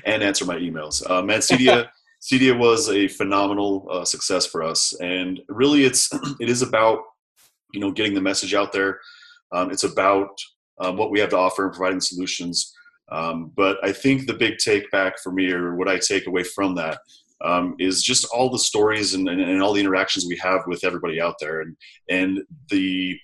and answer my emails. Uh, man, CEDIA, CEDIA was a phenomenal uh, success for us, and really, it's it is about you know getting the message out there. Um, it's about um, what we have to offer and providing solutions um, but I think the big take back for me, or what I take away from that, um, is just all the stories and, and, and, all the interactions we have with everybody out there, and and the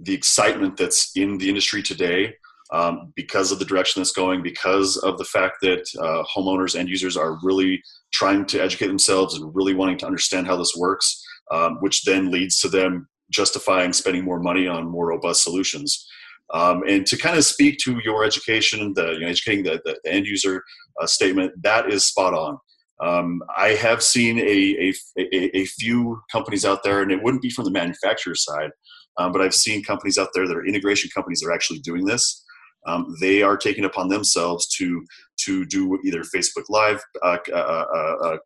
the excitement that's in the industry today um, because of the direction that's going, because of the fact that uh, homeowners and users are really trying to educate themselves and really wanting to understand how this works, um, which then leads to them justifying spending more money on more robust solutions. Um, and to kind of speak to your education, the you know, educating the, the, end user uh, statement, that is spot on. Um, I have seen a, a, a, few companies out there, and it wouldn't be from the manufacturer side, um, but I've seen companies out there that are integration companies that are actually doing this. Um, they are taking upon themselves to to do either Facebook Live uh, uh, uh, uh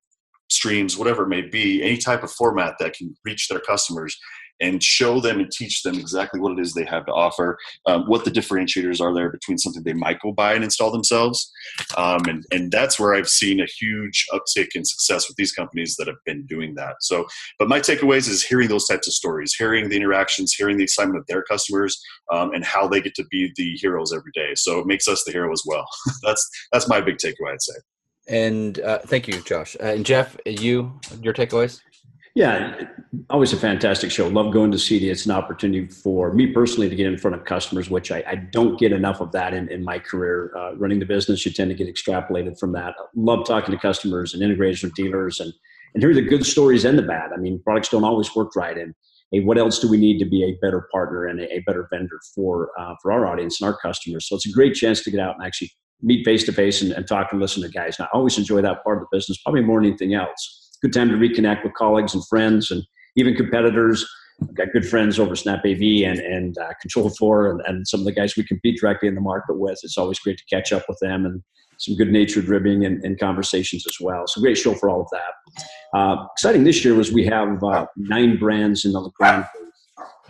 streams, whatever it may be, any type of format that can reach their customers and show them and teach them exactly what it is they have to offer, um, what the differentiators are there between something they might go buy and install themselves. Um, and, and that's where I've seen a huge uptick in success with these companies that have been doing that. So, but my takeaways is hearing those types of stories, hearing the interactions, hearing the excitement of their customers, um, and how they get to be the heroes every day. So it makes us the hero as well. that's that's my big takeaway, I'd say. And uh, thank you, Josh. Uh, and Jeff, you, your takeaways? Yeah, always a fantastic show. Love going to CEDIA. It's an opportunity for me personally to get in front of customers, which I, I don't get enough of that in, in my career. Uh, running the business, you tend to get extrapolated from that. Love talking to customers and integrators and dealers and, and hear the good stories and the bad. I mean, products don't always work right. And hey, what else do we need to be a better partner and a, a better vendor for, uh, for our audience and our customers? So it's a great chance to get out and actually meet face to face and talk and listen to guys. And I always enjoy that part of the business, probably more than anything else good time to reconnect with colleagues and friends and even competitors. I've got good friends over Snap AV and, and uh, Control 4 and, and, some of the guys we compete directly in the market with. It's always great to catch up with them and some good natured ribbing and, and, conversations as well. So great show for all of that. Uh, exciting this year was we have uh, nine brands in the Legrand.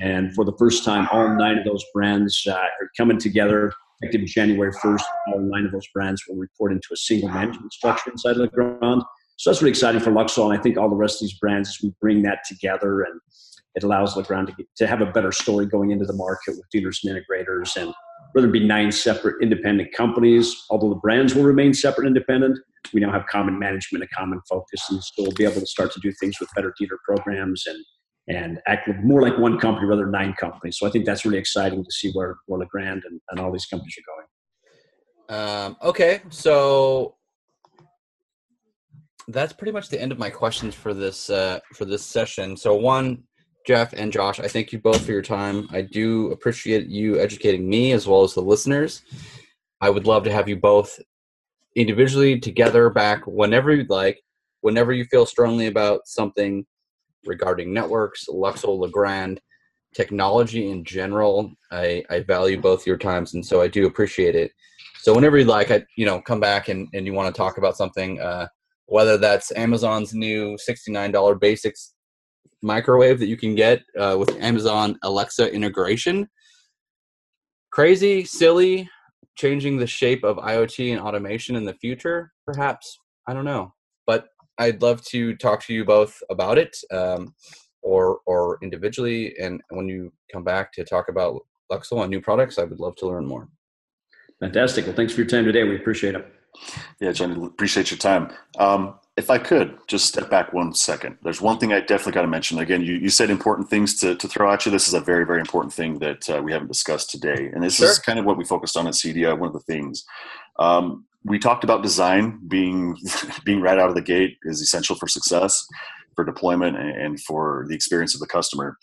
And for the first time, all nine of those brands uh, are coming together effective January 1st. All nine of those brands will report into a single management structure inside Legrand. So that's really exciting for Luxul, and I think all the rest of these brands we bring that together, and it allows Legrand to, get, to have a better story going into the market with dealers and integrators, and rather than be nine separate independent companies, although the brands will remain separate and independent, we now have common management, a common focus, and so we'll be able to start to do things with better dealer programs and and act more like one company rather than nine companies. So I think that's really exciting to see where, where Legrand and, and all these companies are going. Um, okay, so that's pretty much the end of my questions for this uh, for this session. So one, Jeff and Josh, I thank you both for your time. I do appreciate you educating me as well as the listeners. I would love to have you both individually together back whenever you'd like, whenever you feel strongly about something regarding networks, Luxul, Legrand, technology in general. I, I value both your times, and so I do appreciate it. So whenever you'd like, I you know come back and, and you want to talk about something. Uh, whether that's Amazon's new $69 basics microwave that you can get uh, with Amazon Alexa integration. Crazy, silly, changing the shape of IoT and automation in the future, perhaps. I don't know. But I'd love to talk to you both about it um, or, or individually. And when you come back to talk about Luxul and new products, I would love to learn more. Fantastic. Well, thanks for your time today. We appreciate it. Yeah, Johnny, appreciate your time. Um, if I could just step back one second, there's one thing I definitely got to mention. Again, you, you said important things to, to throw at you. This is a very, very important thing that uh, we haven't discussed today. And this sure. is kind of what we focused on at CEDIA, one of the things. Um, we talked about design being being right out of the gate is essential for success, for deployment, and for the experience of the customer.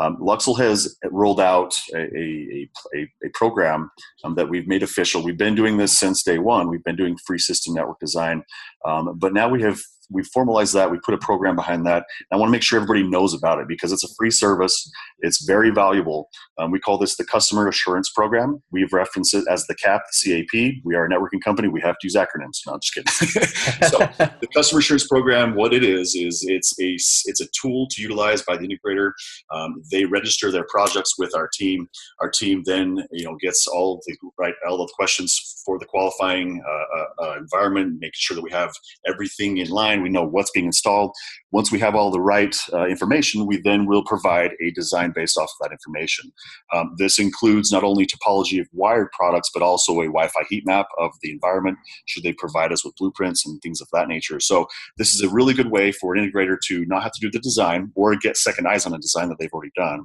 Um, Luxul has rolled out a, a, a, a program um, that we've made official. We've been doing this since day one. We've been doing free system network design, um, but now we have we formalized that. We put a program behind that. I want to make sure everybody knows about it because it's a free service. It's very valuable. Um, we call this the Customer Assurance Program. We've referenced it as the CAP, the CAP. We are a networking company. We have to use acronyms. No, I'm just kidding. so the Customer Assurance Program, what it is, is it's a it's a tool to utilize by the integrator. Um, they register their projects with our team. Our team then you know gets all the right all of the questions for the qualifying uh, uh, uh environment, making sure that we have everything in line we know what's being installed. Once we have all the right uh, information, we then will provide a design based off of that information. Um, this includes not only topology of wired products, but also a Wi Fi heat map of the environment, should they provide us with blueprints and things of that nature. So, this is a really good way for an integrator to not have to do the design or get second eyes on a design that they've already done,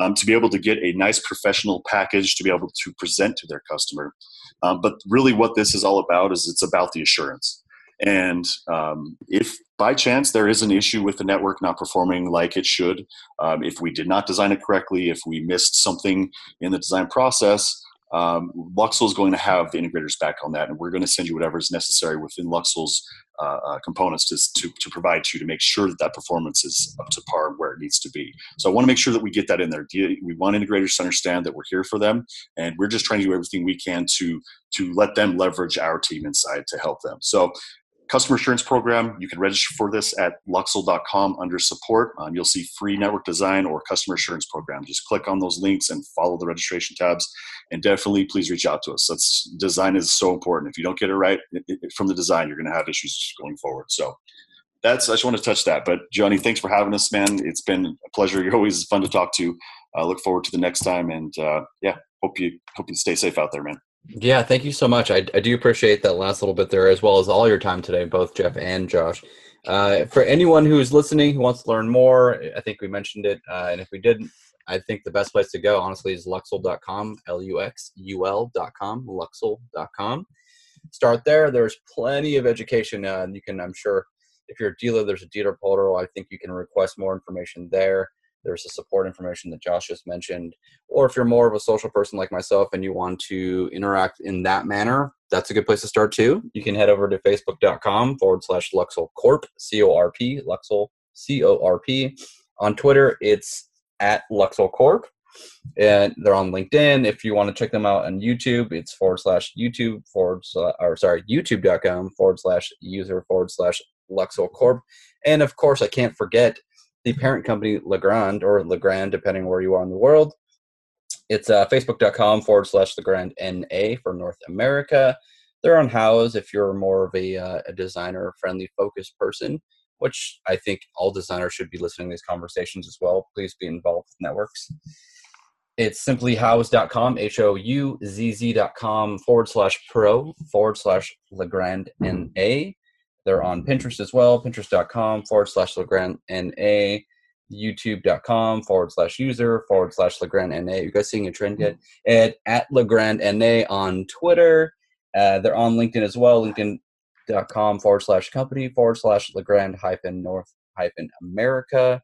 um, to be able to get a nice professional package to be able to present to their customer. Um, but really, what this is all about is it's about the assurance. And um, if by chance there is an issue with the network not performing like it should, um, if we did not design it correctly, if we missed something in the design process, um, Luxul is going to have the integrators back on that, and we're going to send you whatever is necessary within Luxul's uh, uh, components to, to, to, provide you to make sure that that performance is up to par where it needs to be. So I want to make sure that we get that in there. We want integrators to understand that we're here for them, and we're just trying to do everything we can to to let them leverage our team inside to help them. So customer assurance program, you can register for this at luxul.com under support. Um, you'll see free network design or customer assurance program. Just click on those links and follow the registration tabs. And definitely please reach out to us. That's design is so important. If you don't get it right it, it, from the design, you're going to have issues going forward. So that's I just want to touch that. But Johnny, thanks for having us, man. It's been a pleasure. You're always fun to talk to. I uh, look forward to the next time, and uh, yeah, hope you hope you stay safe out there, man. Yeah, thank you so much. I, I do appreciate that last little bit there, as well as all your time today, both Jeff and Josh. Uh, for anyone who is listening who wants to learn more, I think we mentioned it, uh, and if we didn't, I think the best place to go, honestly, is luxul.com, L-U-X-U-L.com, luxul.com. Start there. There's plenty of education. Uh, you can, I'm sure, if you're a dealer, there's a dealer portal. I think you can request more information there. There's the support information that Josh just mentioned. Or if you're more of a social person like myself and you want to interact in that manner, that's a good place to start too. You can head over to facebook.com forward slash Luxul Corp, C O R P, Luxul, C O R P. On Twitter, it's at Luxul Corp. And they're on LinkedIn. If you want to check them out on YouTube, it's forward slash YouTube forward slash, or sorry, youtube.com forward slash user forward slash Luxul Corp. And of course, I can't forget the parent company Legrand or Legrand, depending where you are in the world. It's uh, facebook.com forward slash Legrand NA for North America. They're on Houzz if you're more of a, uh, a designer friendly focused person, which I think all designers should be listening to these conversations as well. Please be involved with networks. It's simply houzz.com, H O U Z Z.com forward slash pro forward slash Legrand NA. They're on Pinterest as well, pinterest.com forward slash Legrand NA, youtube.com forward slash user forward slash Legrand NA. You guys seeing a trend yet? And at Legrand NA on Twitter. Uh, they're on LinkedIn as well, linkedin.com forward slash company forward slash Legrand hyphen North hyphen America.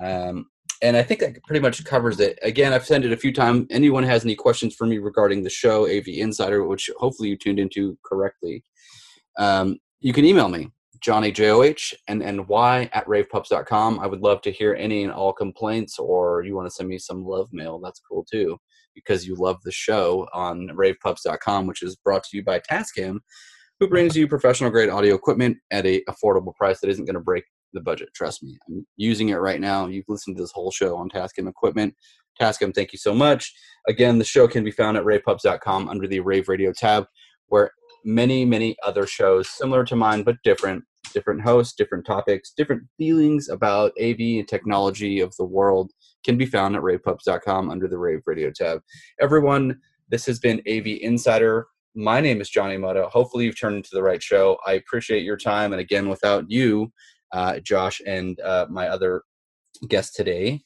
Um, and I think that pretty much covers it. Again, I've said it a few times. Anyone has any questions for me regarding the show, AV Insider, which hopefully you tuned into correctly, um, you can email me, Johnny J-O-H and N-Y at ravepubs.com. I would love to hear any and all complaints or you want to send me some love mail. That's cool too because you love the show on ravepubs.com, which is brought to you by Tascam, who brings you professional grade audio equipment at a affordable price that isn't going to break the budget. Trust me. I'm using it right now. You've listened to this whole show on Tascam equipment. Tascam, thank you so much. Again, the show can be found at ravepubs.com under the Rave Radio tab, where many, many other shows similar to mine, but different. Different hosts, different topics, different feelings about AV and technology of the world can be found at ravepubs.com under the Rave Radio tab. Everyone, this has been AV Insider. My name is Johnny Moto. Hopefully, you've turned into the right show. I appreciate your time. And again, without you, uh, Josh, and uh, my other guest today,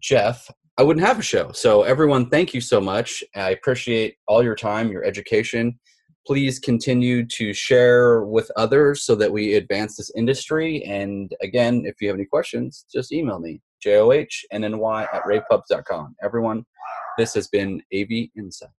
Jeff, I wouldn't have a show. So, everyone, thank you so much. I appreciate all your time, your education please continue to share with others so that we advance this industry. And again, if you have any questions, just email me, J O H N N Y at ravepubs.com. Everyone, this has been AV Insight.